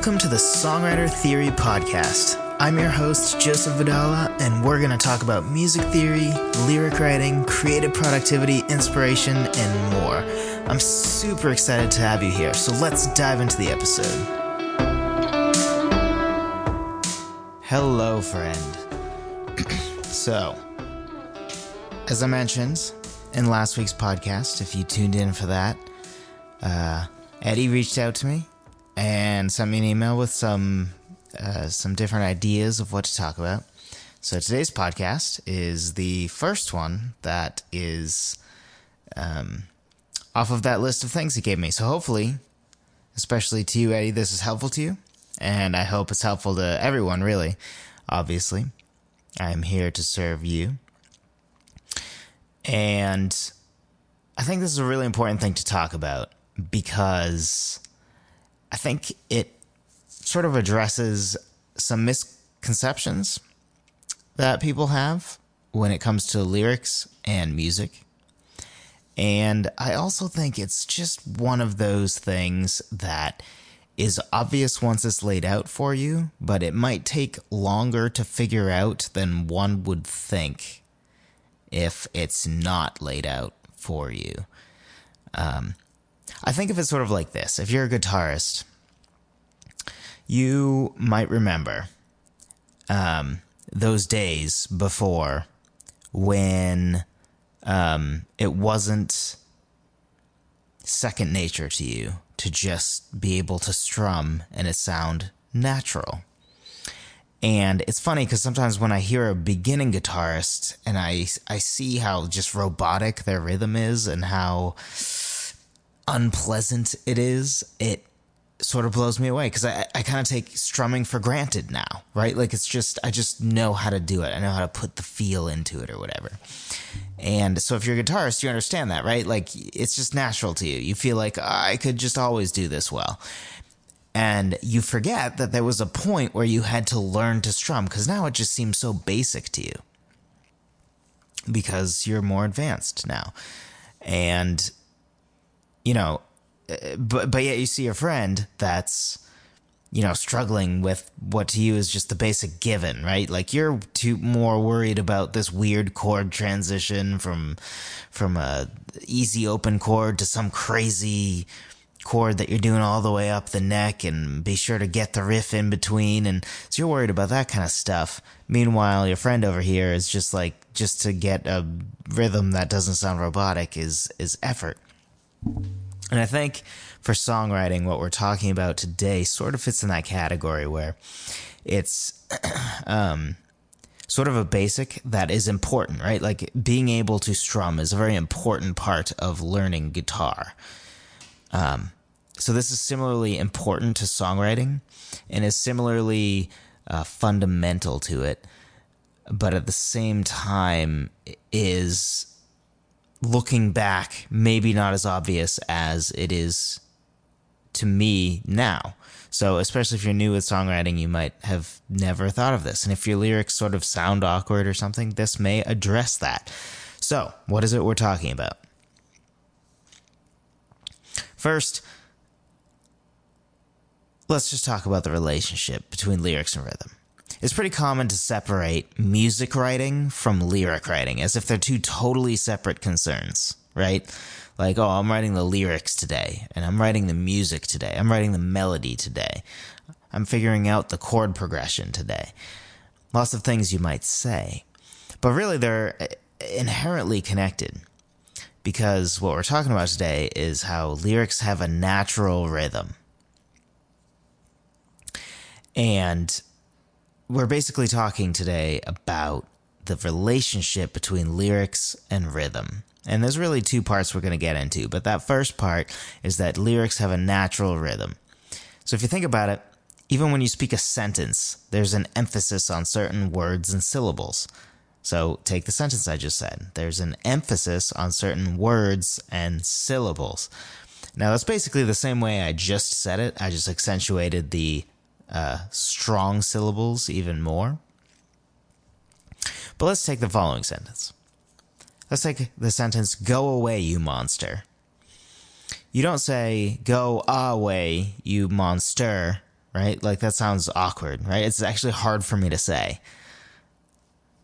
Welcome to the Songwriter Theory Podcast. I'm your host, Joseph Vidala, and we're going to talk about music theory, lyric writing, creative productivity, inspiration, and more. I'm super excited to have you here, so let's dive into the episode. Hello, friend. so, as I mentioned in last week's podcast, if you tuned in for that, uh, Eddie reached out to me and sent me an email with some uh, some different ideas of what to talk about. So today's podcast is the first one that is um, off of that list of things he gave me. So hopefully, especially to you, Eddie, this is helpful to you, and I hope it's helpful to everyone. Really, obviously, I'm here to serve you, and I think this is a really important thing to talk about because I think it sort of addresses some misconceptions that people have when it comes to lyrics and music. And I also think it's just one of those things that is obvious once it's laid out for you, but it might take longer to figure out than one would think if it's not laid out for you. Um, I think of it sort of like this if you're a guitarist, you might remember um, those days before when um, it wasn't second nature to you to just be able to strum and it sound natural. And it's funny because sometimes when I hear a beginning guitarist and I I see how just robotic their rhythm is and how unpleasant it is, it sort of blows me away because I, I kind of take strumming for granted now, right? Like it's just, I just know how to do it. I know how to put the feel into it or whatever. And so if you're a guitarist, you understand that, right? Like it's just natural to you. You feel like oh, I could just always do this well. And you forget that there was a point where you had to learn to strum because now it just seems so basic to you because you're more advanced now. And, you know, but but yet you see a friend that's you know struggling with what to you is just the basic given right? Like you're too more worried about this weird chord transition from from a easy open chord to some crazy chord that you're doing all the way up the neck and be sure to get the riff in between. And so you're worried about that kind of stuff. Meanwhile your friend over here is just like just to get a rhythm that doesn't sound robotic is is effort and I think for songwriting, what we're talking about today sort of fits in that category where it's um, sort of a basic that is important, right? Like being able to strum is a very important part of learning guitar. Um, so this is similarly important to songwriting and is similarly uh, fundamental to it, but at the same time is looking back, maybe not as obvious as it is to me now. So, especially if you're new with songwriting, you might have never thought of this. And if your lyrics sort of sound awkward or something, this may address that. So, what is it we're talking about? First, let's just talk about the relationship between lyrics and rhythm it's pretty common to separate music writing from lyric writing as if they're two totally separate concerns, right? Like, oh, I'm writing the lyrics today, and I'm writing the music today, I'm writing the melody today, I'm figuring out the chord progression today. Lots of things you might say. But really, they're uh, inherently connected because what we're talking about today is how lyrics have a natural rhythm. And we're basically talking today about the relationship between lyrics and rhythm. And there's really two parts we're going to get into, but that first part is that lyrics have a natural rhythm. So if you think about it, even when you speak a sentence, there's an emphasis on certain words and syllables. So take the sentence I just said. There's an emphasis on certain words and syllables. Now that's basically the same way I just said it. I just accentuated the uh, strong syllables even more. But let's take the following sentence. Let's take the sentence, Go away, you monster. You don't say, Go away, you monster, right? Like that sounds awkward, right? It's actually hard for me to say.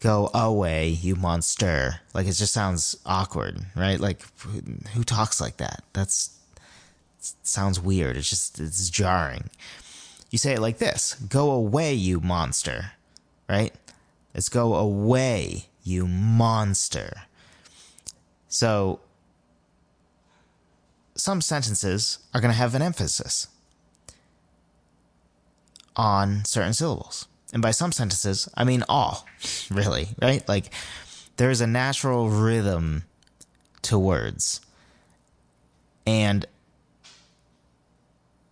Go away, you monster. Like it just sounds awkward, right? Like who, talks like that? That's sounds weird. It's just it's jarring. You say it like this: "Go away, you monster." Right? It's "Go away, you monster." So some sentences are going to have an emphasis on certain syllables. And by some sentences, I mean all, really, right? Like there's a natural rhythm to words. And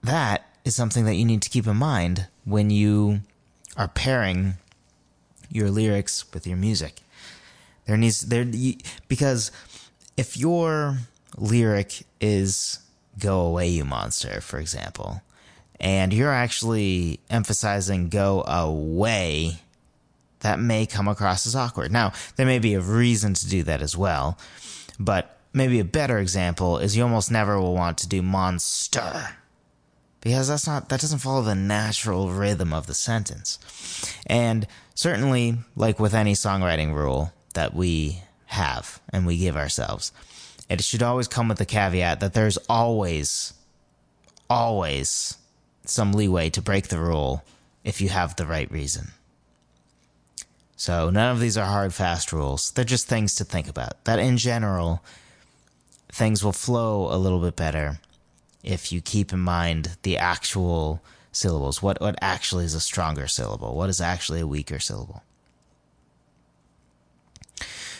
that is something that you need to keep in mind when you are pairing your lyrics with your music. There needs there because if your lyric is "Go away, you monster," for example, and you're actually emphasizing "Go away," that may come across as awkward. Now, there may be a reason to do that as well, but maybe a better example is you almost never will want to do monster because that's not that doesn't follow the natural rhythm of the sentence. And certainly, like with any songwriting rule that we have and we give ourselves, it should always come with the caveat that there's always always some leeway to break the rule if you have the right reason. So none of these are hard fast rules. They're just things to think about. That in general things will flow a little bit better if you keep in mind the actual syllables. What what actually is a stronger syllable? What is actually a weaker syllable?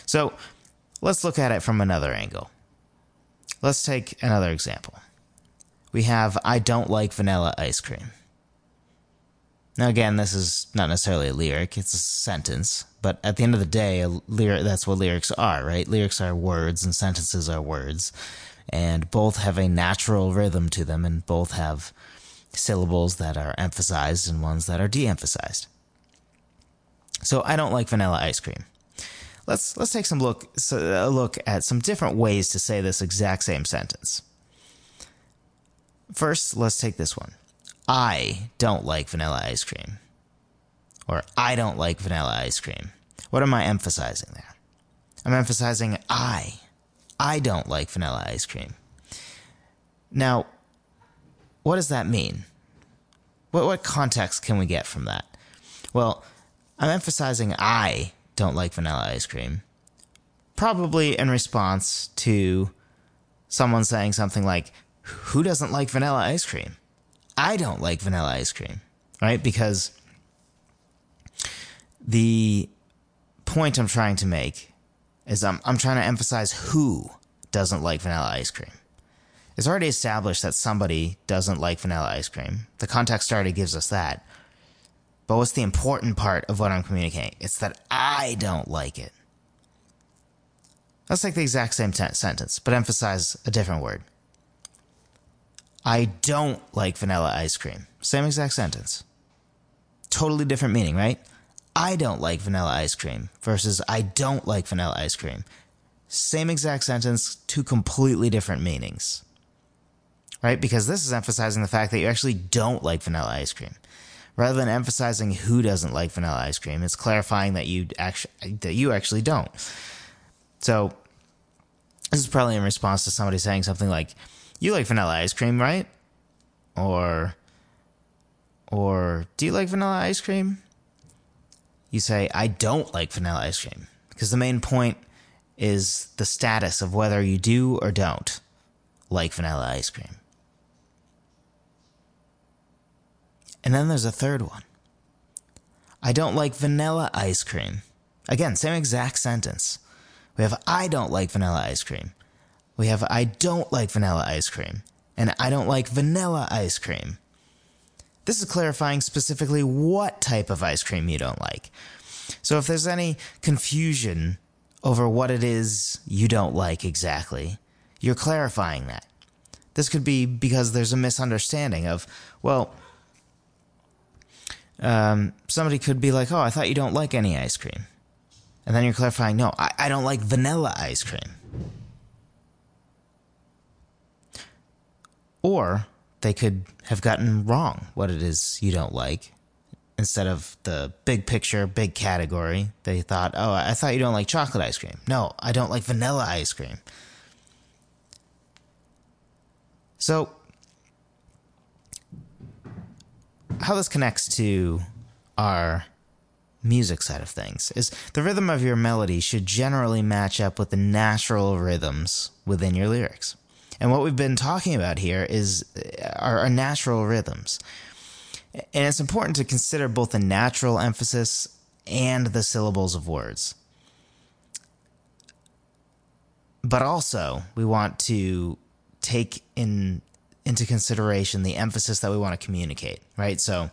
So let's look at it from another angle. Let's take another example. We have I don't like vanilla ice cream. Now again, this is not necessarily a lyric, it's a sentence, but at the end of the day, a lyric that's what lyrics are, right? Lyrics are words and sentences are words and both have a natural rhythm to them, and both have syllables that are emphasized and ones that are de-emphasized. So I don't like vanilla ice cream. Let's let's take some look a look at some different ways to say this exact same sentence. First, let's take this one. I don't like vanilla ice cream. Or I don't like vanilla ice cream. What am I emphasizing there? I'm emphasizing I. I don't like vanilla ice cream. Now, what does that mean? What, what context can we get from that? Well, I'm emphasizing I don't like vanilla ice cream, probably in response to someone saying something like, Who doesn't like vanilla ice cream? I don't like vanilla ice cream, right? Because the point I'm trying to make is I'm, I'm trying to emphasize who doesn't like vanilla ice cream. It's already established that somebody doesn't like vanilla ice cream. The context already gives us that. But what's the important part of what I'm communicating? It's that I don't like it. Let's take the exact same t- sentence, but emphasize a different word. I don't like vanilla ice cream. Same exact sentence. Totally different meaning, right? I don't like vanilla ice cream versus I don't like vanilla ice cream. Same exact sentence, two completely different meanings. Right? Because this is emphasizing the fact that you actually don't like vanilla ice cream. Rather than emphasizing who doesn't like vanilla ice cream, it's clarifying that you actually that you actually don't. So this is probably in response to somebody saying something like, "You like vanilla ice cream, right?" Or or "Do you like vanilla ice cream?" You say, I don't like vanilla ice cream. Because the main point is the status of whether you do or don't like vanilla ice cream. And then there's a third one. I don't like vanilla ice cream. Again, same exact sentence. We have I don't like vanilla ice cream. We have I don't like vanilla ice cream. And I don't like vanilla ice cream. This is clarifying specifically what type of ice cream you don't like. So if there's any confusion over what it is you don't like exactly, you're clarifying that. This could be because there's a misunderstanding of, well, um, somebody could be like, oh, I thought you don't like any ice cream. And then you're clarifying, no, I, I don't like vanilla ice cream. Or they could have gotten wrong what it is you don't like. Instead of the big picture, big category, they thought, oh, I thought you don't like chocolate ice cream. No, I don't like vanilla ice cream. So, how this connects to our music side of things is the rhythm of your melody should generally match up with the natural rhythms within your lyrics. And what we've been talking about here is uh, our, our natural rhythms. And it's important to consider both the natural emphasis and the syllables of words. But also, we want to take in into consideration the emphasis that we want to communicate, right? So,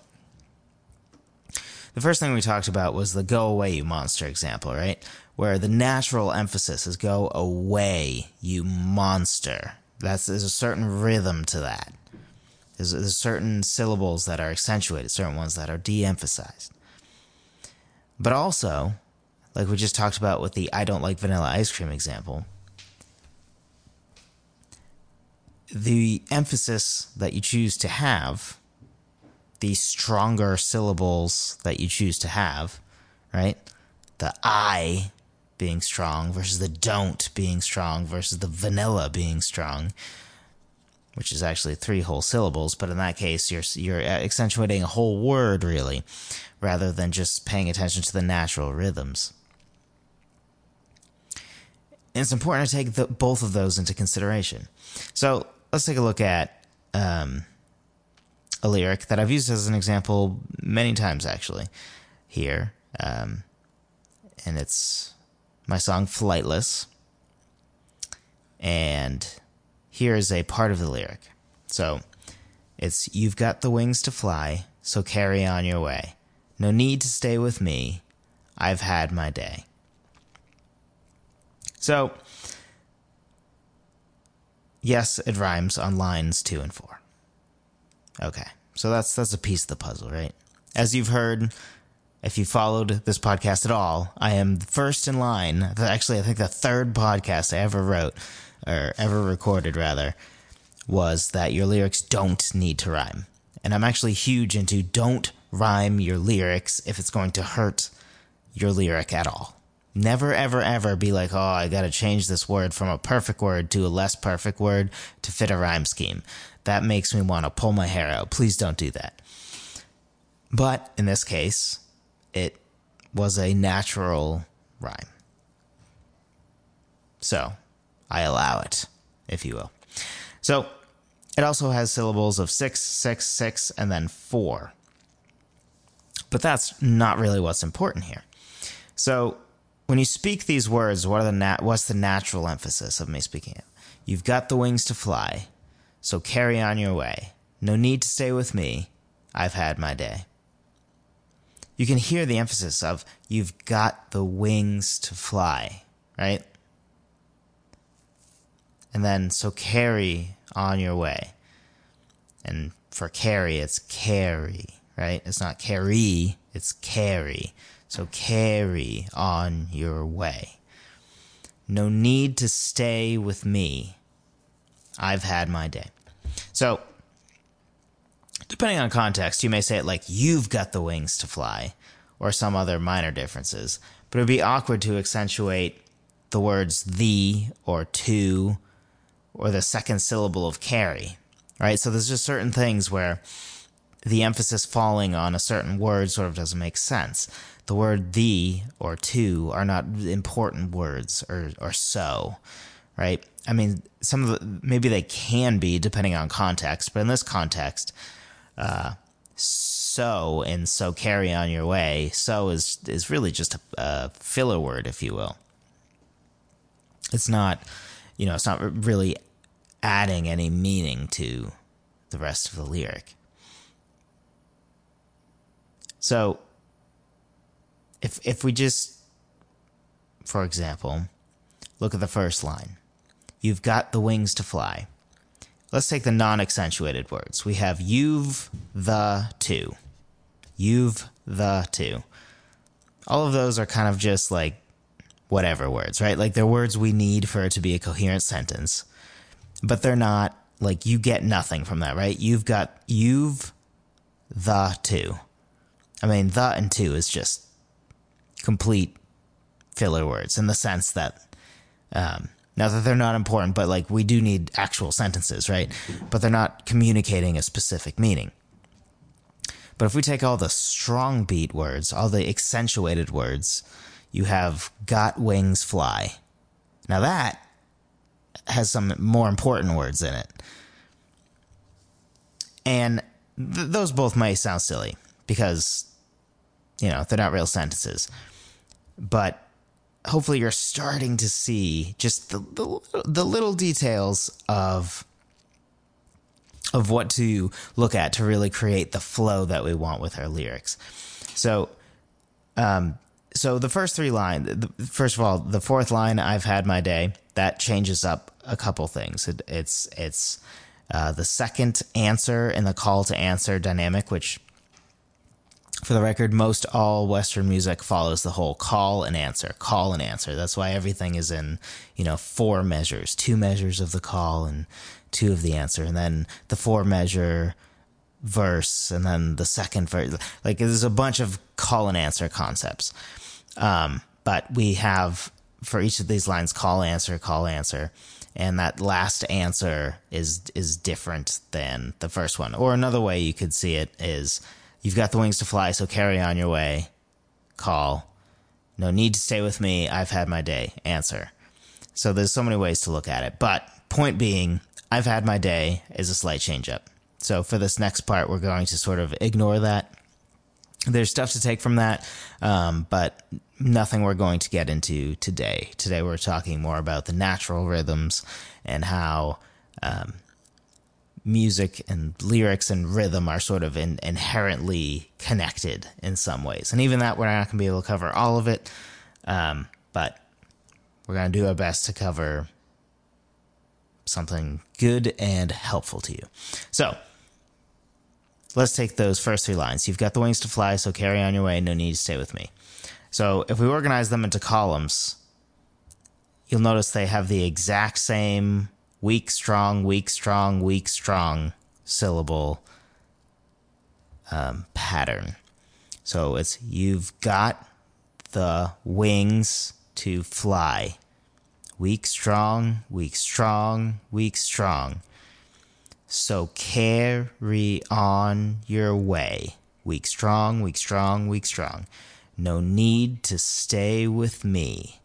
the first thing we talked about was the go away, you monster example, right? Where the natural emphasis is go away, you monster. That's, there's a certain rhythm to that. There's, there's certain syllables that are accentuated, certain ones that are de emphasized. But also, like we just talked about with the I don't like vanilla ice cream example, the emphasis that you choose to have the stronger syllables that you choose to have, right? The I being strong versus the don't being strong versus the vanilla being strong, which is actually three whole syllables, but in that case, you're, you're accentuating a whole word really, rather than just paying attention to the natural rhythms. And it's important to take the, both of those into consideration. So let's take a look at um, a lyric that I've used as an example many times actually here. Um, and it's my song Flightless. And here is a part of the lyric. So it's You've got the wings to fly, so carry on your way. No need to stay with me. I've had my day. So, yes, it rhymes on lines two and four. Okay. So that's that's a piece of the puzzle, right? As you've heard, if you followed this podcast at all, I am first in line. Actually, I think the third podcast I ever wrote or ever recorded rather was that your lyrics don't need to rhyme. And I'm actually huge into don't rhyme your lyrics if it's going to hurt your lyric at all. Never, ever, ever be like, oh, I gotta change this word from a perfect word to a less perfect word to fit a rhyme scheme that makes me want to pull my hair out. Please don't do that. But in this case, it was a natural rhyme. So I allow it, if you will. So it also has syllables of six, six, six, and then four. But that's not really what's important here. So when you speak these words, what are the nat- what's the natural emphasis of me speaking it? You've got the wings to fly. So carry on your way. No need to stay with me. I've had my day. You can hear the emphasis of you've got the wings to fly, right? And then, so carry on your way. And for carry, it's carry, right? It's not carry, it's carry. So carry on your way. No need to stay with me. I've had my day. So, depending on context, you may say it like, you've got the wings to fly, or some other minor differences. But it would be awkward to accentuate the words the or to or the second syllable of carry, right? So there's just certain things where the emphasis falling on a certain word sort of doesn't make sense. The word the or to are not important words or, or so right? I mean, some of the, maybe they can be depending on context, but in this context, uh, so and so carry on your way. So is is really just a, a filler word, if you will. It's not, you know, it's not really adding any meaning to the rest of the lyric. So, if if we just, for example, look at the first line. You've got the wings to fly. Let's take the non accentuated words. We have you've the to. You've the to. All of those are kind of just like whatever words, right? Like they're words we need for it to be a coherent sentence, but they're not like you get nothing from that, right? You've got you've the to. I mean, the and to is just complete filler words in the sense that, um, not that they're not important, but like we do need actual sentences, right? But they're not communicating a specific meaning. But if we take all the strong beat words, all the accentuated words, you have got wings fly. Now that has some more important words in it. And th- those both may sound silly because, you know, they're not real sentences. But hopefully you're starting to see just the, the, the little details of of what to look at to really create the flow that we want with our lyrics. So, um, so the first three lines, first of all, the fourth line, I've had my day, that changes up a couple things. It, it's, it's, uh, the second answer in the call to answer dynamic, which for the record, most all Western music follows the whole call and answer, call and answer. That's why everything is in, you know, four measures, two measures of the call and two of the answer, and then the four measure verse, and then the second verse. Like there's a bunch of call and answer concepts. Um, but we have for each of these lines, call answer, call answer. And that last answer is, is different than the first one. Or another way you could see it is, You've got the wings to fly, so carry on your way. Call. No need to stay with me. I've had my day. Answer. So there's so many ways to look at it. But point being, I've had my day is a slight change up. So for this next part, we're going to sort of ignore that. There's stuff to take from that, um, but nothing we're going to get into today. Today we're talking more about the natural rhythms and how um, music and lyrics and rhythm are sort of in, inherently connected in some ways. And even that, we're not going to be able to cover all of it. Um, but we're going to do our best to cover something good and helpful to you. So let's take those first three lines. You've got the wings to fly, so carry on your way. No need to stay with me. So if we organize them into columns, you'll notice they have the exact same weak, strong, weak, strong, weak, strong syllable um, pattern. So it's you've got the wings to fly. Weak, strong, weak, strong, weak, strong. So carry on your way. Weak, strong, weak, strong, weak, strong. No need to stay with me.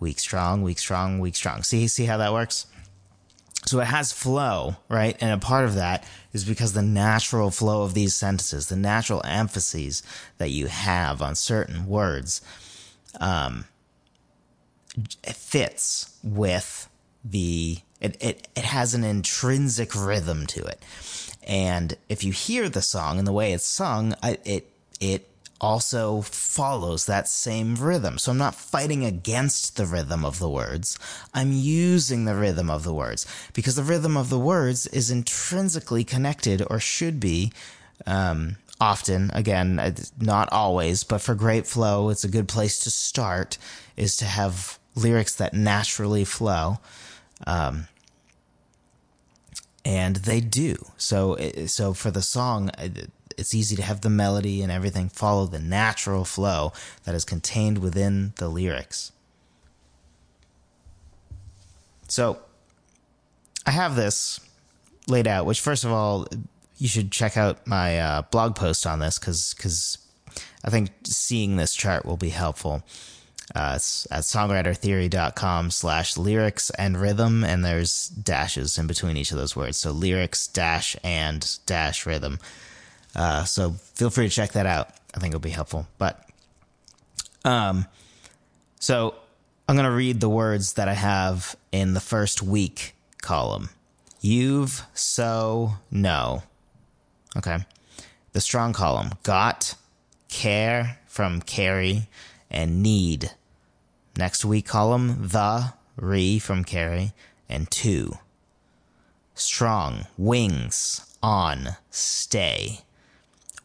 Weak, strong, weak, strong, weak, strong. See, see how that works? So it has flow, right? And a part of that is because the natural flow of these sentences, the natural emphases that you have on certain words, um, fits with the, it, it, it has an intrinsic rhythm to it. And if you hear the song and the way it's sung, it, it also follows that same rhythm. So I'm not fighting against the rhythm of the words. I'm using the rhythm of the words because the rhythm of the words is intrinsically connected or should be, um, often, again, not always, but for great flow, it's a good place to start is to have lyrics that naturally flow. Um, and they do. So, so for the song, it's easy to have the melody and everything follow the natural flow that is contained within the lyrics. So, I have this laid out, which, first of all, you should check out my uh, blog post on this because because I think seeing this chart will be helpful. Uh, it's at songwritertheory.com slash lyrics and rhythm, and there's dashes in between each of those words. So lyrics dash and dash rhythm. Uh, so feel free to check that out. I think it'll be helpful. But, um, so I'm going to read the words that I have in the first weak column. You've, so, no. Okay. The strong column. Got, care from carry, and need. Next weak column. The, re from carry, and to. Strong. Wings, on, stay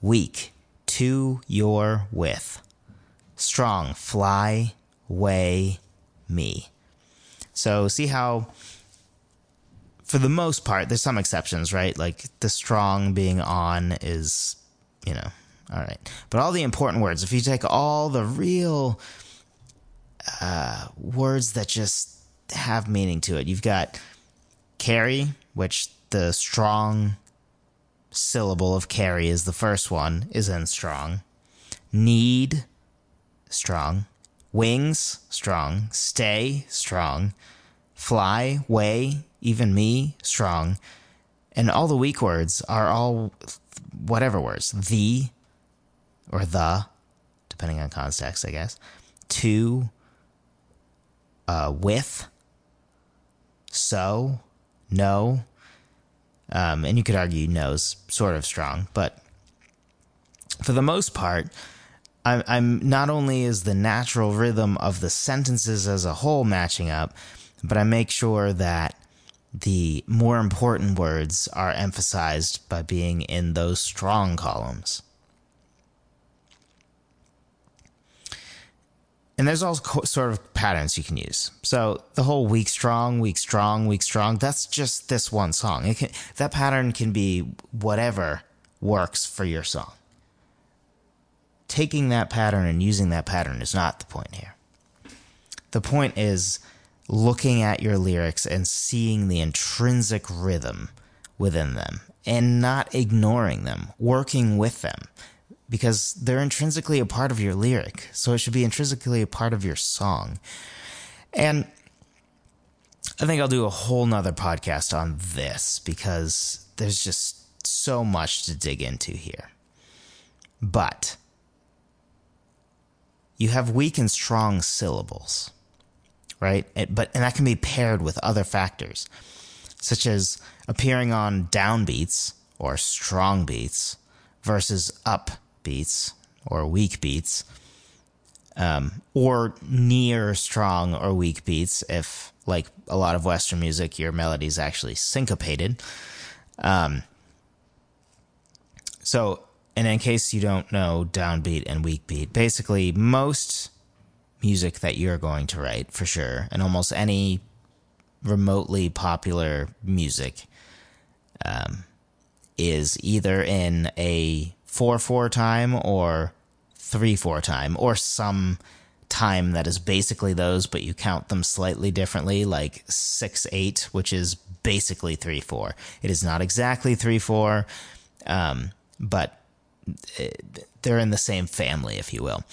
weak to your with. Strong, fly, way, me. So see how for the most part, there's some exceptions, right? Like the strong being on is, you know, all right. But all the important words, if you take all the real uh, words that just have meaning to it, you've got carry, which the strong syllable of carry is the first one, is in strong. Need, strong. Wings, strong. Stay, strong. Fly, way, even me, strong. And all the weak words are all whatever words. The or the, depending on context, I guess. To, uh, with, so, no. Um, and you could argue no's sort of strong, but for the most part, I'm, I'm not only is the natural rhythm of the sentences as a whole matching up, but I make sure that the more important words are emphasized by being in those strong columns. And there's all sort of patterns you can use. So the whole weak strong, weak strong, weak strong, that's just this one song. Can, that pattern can be whatever works for your song. Taking that pattern and using that pattern is not the point here. The point is looking at your lyrics and seeing the intrinsic rhythm within them and not ignoring them, working with them because they're intrinsically a part of your lyric. So it should be intrinsically a part of your song. And I think I'll do a whole nother podcast on this because there's just so much to dig into here. But you have weak and strong syllables, right? It, but and that can be paired with other factors, such as appearing on downbeats or strong beats versus up beats or weak beats, um, or near strong or weak beats. If, like a lot of Western music, your melody is actually syncopated. Um, so, and in case you don't know downbeat and weak beat, basically most music that you're going to write for sure, and almost any remotely popular music, um, is either in a 4 4 time or 3 4 time or some time that is basically those, but you count them slightly differently, like 6 8, which is basically 3 4. It is not exactly 3 4, um, but it, they're in the same family, if you will.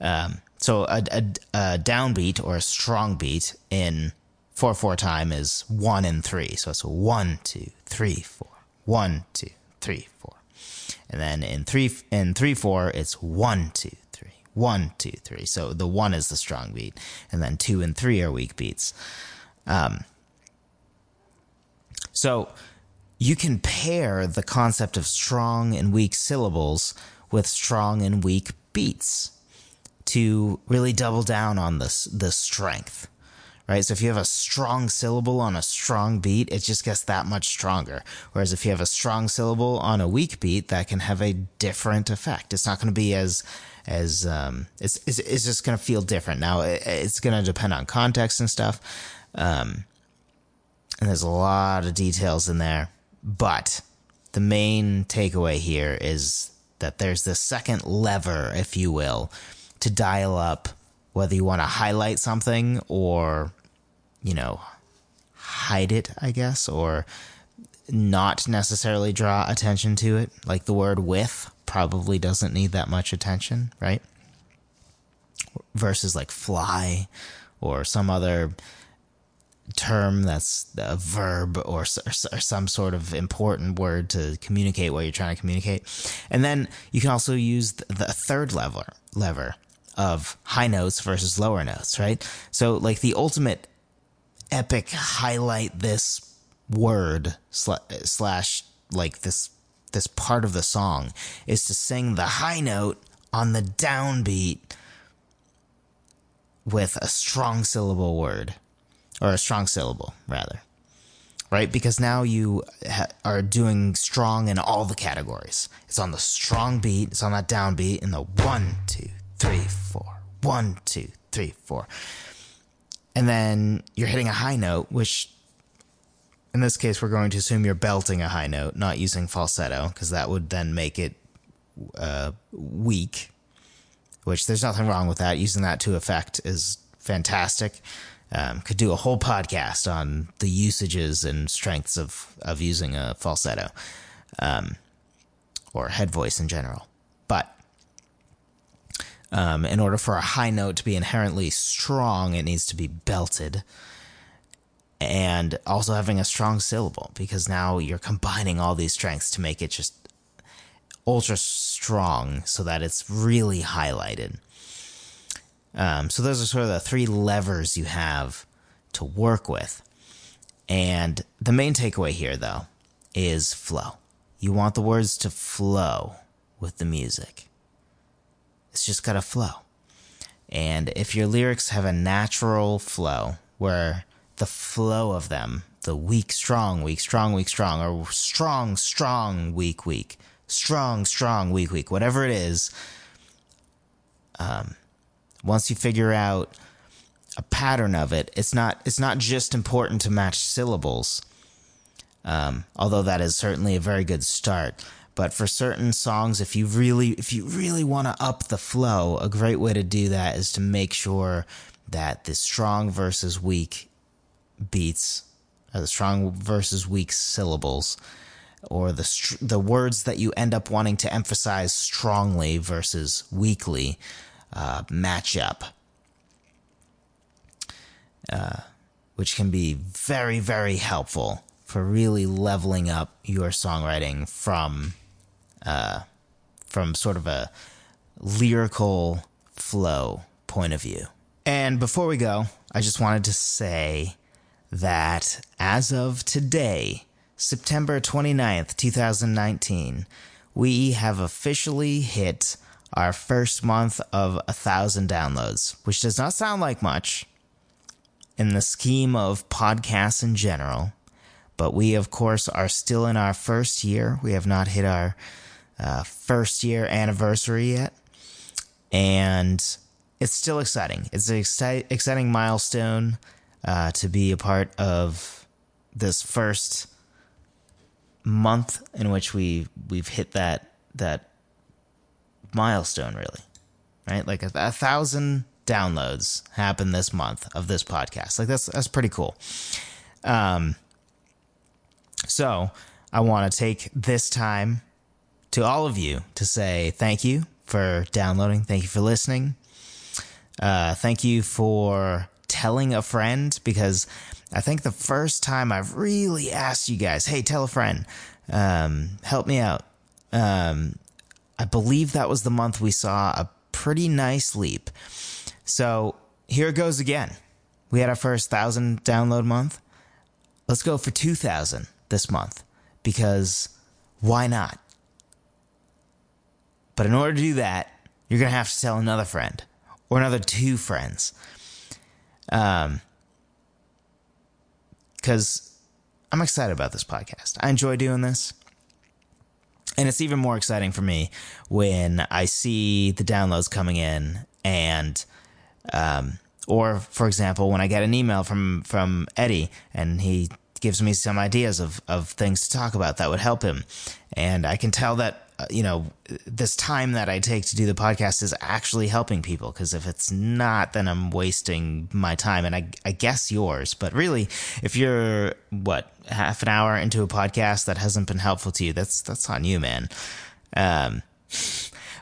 Um, so a, a, a downbeat or a strong beat in 4 4 time is 1 and 3. So it's 1, 2, 3, 4. 1, 2, 3, 4. And then in three in three four, it's one two three one two three. So the one is the strong beat, and then two and three are weak beats. Um, so you can pair the concept of strong and weak syllables with strong and weak beats to really double down on this the strength right? So if you have a strong syllable on a strong beat, it just gets that much stronger. Whereas if you have a strong syllable on a weak beat, that can have a different effect. It's not going to be as as um, it's, it's, it's just going to feel different. Now it, it's going to depend on context and stuff, um, and there's a lot of details in there. But the main takeaway here is that there's the second lever, if you will, to dial up whether you want to highlight something or, you know, hide it, I guess, or not necessarily draw attention to it. Like the word with probably doesn't need that much attention, right? Versus like fly or some other term that's a verb or, or, some sort of important word to communicate what you're trying to communicate. And then you can also use the third lever, lever of high notes versus lower notes, right? So like the ultimate epic highlight this word slash like this this part of the song is to sing the high note on the downbeat with a strong syllable word or a strong syllable rather right because now you ha- are doing strong in all the categories it's on the strong beat it's on that downbeat in the one two three, four. One, two, three, four. And then you're hitting a high note, which in this case, we're going to assume you're belting a high note, not using falsetto, because that would then make it uh, weak. Which there's nothing wrong with that. Using that to effect is fantastic. Um, could do a whole podcast on the usages and strengths of of using a falsetto, um, or head voice in general. But um, in order for a high note to be inherently strong, it needs to be belted and also having a strong syllable because now you're combining all these strengths to make it just ultra strong so that it's really highlighted. Um, so those are sort of the three levers you have to work with. And the main takeaway here, though, is flow. You want the words to flow with the music. It's just got to flow. And if your lyrics have a natural flow where the flow of them, the weak, strong, weak, strong, weak, strong, or strong, strong, weak, weak, strong, strong, weak, weak, whatever it is, um, once you figure out a pattern of it, it's not it's not just important to match syllables, um, although that is certainly a very good start. But for certain songs, if you really if you really want to up the flow, a great way to do that is to make sure that the strong versus weak beats, or the strong versus weak syllables, or the str- the words that you end up wanting to emphasize strongly versus weakly uh, match up, uh, which can be very very helpful for really leveling up your songwriting from uh, from sort of a lyrical flow point of view. And before we go, I just wanted to say that as of today, September 29th, 2019, we have officially hit our first month of a thousand downloads, which does not sound like much in the scheme of podcasts in general. But we, of course, are still in our first year. We have not hit our uh, first year anniversary yet. And it's still exciting. It's an exci- exciting milestone uh, to be a part of this first month in which we we've hit that that milestone really right like a, a, thousand downloads happen this month of this podcast like that's that's pretty cool um so i want to take this time to all of you to say thank you for downloading thank you for listening uh thank you for telling a friend because I think the first time I've really asked you guys, hey, tell a friend, um, help me out. Um, I believe that was the month we saw a pretty nice leap. So here it goes again. We had our first thousand download month. Let's go for 2000 this month because why not? But in order to do that, you're going to have to tell another friend or another two friends. Um, because I'm excited about this podcast. I enjoy doing this. And it's even more exciting for me when I see the downloads coming in and, um, or for example, when I get an email from, from Eddie and he gives me some ideas of, of things to talk about that would help him. And I can tell that you know, this time that I take to do the podcast is actually helping people. Because if it's not, then I'm wasting my time and I, I guess yours. But really, if you're what half an hour into a podcast that hasn't been helpful to you, that's that's on you, man. Um,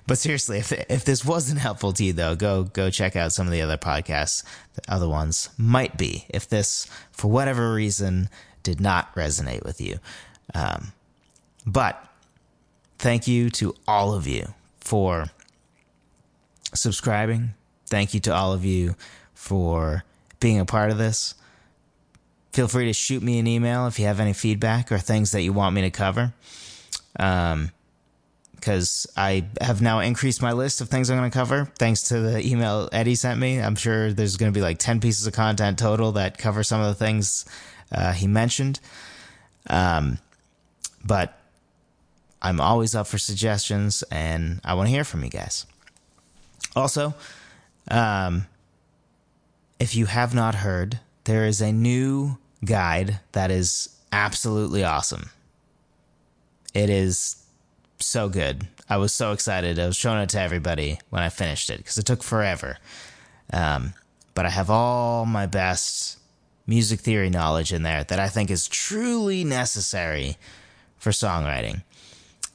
but seriously, if if this wasn't helpful to you, though, go go check out some of the other podcasts. The other ones might be if this, for whatever reason, did not resonate with you. Um, but thank you to all of you for subscribing. Thank you to all of you for being a part of this. Feel free to shoot me an email if you have any feedback or things that you want me to cover. Um, because I have now increased my list of things I'm going to cover thanks to the email Eddie sent me. I'm sure there's going to be like 10 pieces of content total that cover some of the things uh, he mentioned. Um, but I'm always up for suggestions and I want to hear from you guys. Also, um, if you have not heard, there is a new guide that is absolutely awesome. It is so good. I was so excited. I was showing it to everybody when I finished it because it took forever. Um, but I have all my best music theory knowledge in there that I think is truly necessary for songwriting.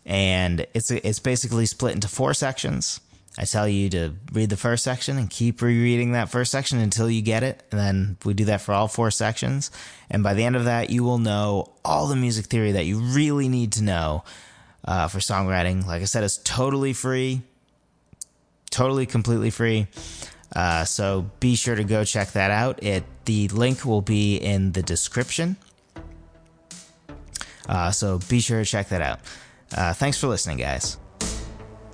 And it's it's basically split into four sections. I tell you to read the first section and keep rereading that first section until you get it. And then we do that for all four sections. And by the end of that, you will know all the music theory that you really need to know uh, for songwriting. Like I said, it's totally free, totally completely free. Uh, so be sure to go check that out. It the link will be in the description. Uh, so be sure to check that out. Uh, thanks for listening, guys.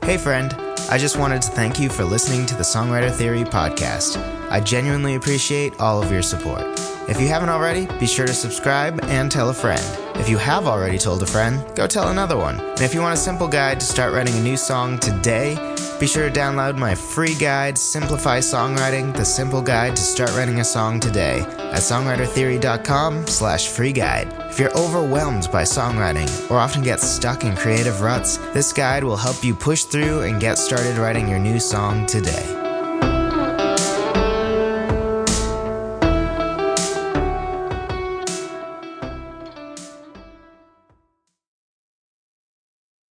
Hey, friend. I just wanted to thank you for listening to the Songwriter Theory podcast. I genuinely appreciate all of your support. If you haven't already, be sure to subscribe and tell a friend. If you have already told a friend, go tell another one. And if you want a simple guide to start writing a new song today, be sure to download my free guide, Simplify Songwriting, the simple guide to start writing a song today at songwritertheory.com slash free guide. If you're overwhelmed by songwriting or often get stuck in creative ruts, this guide will help you push through and get started writing your new song today.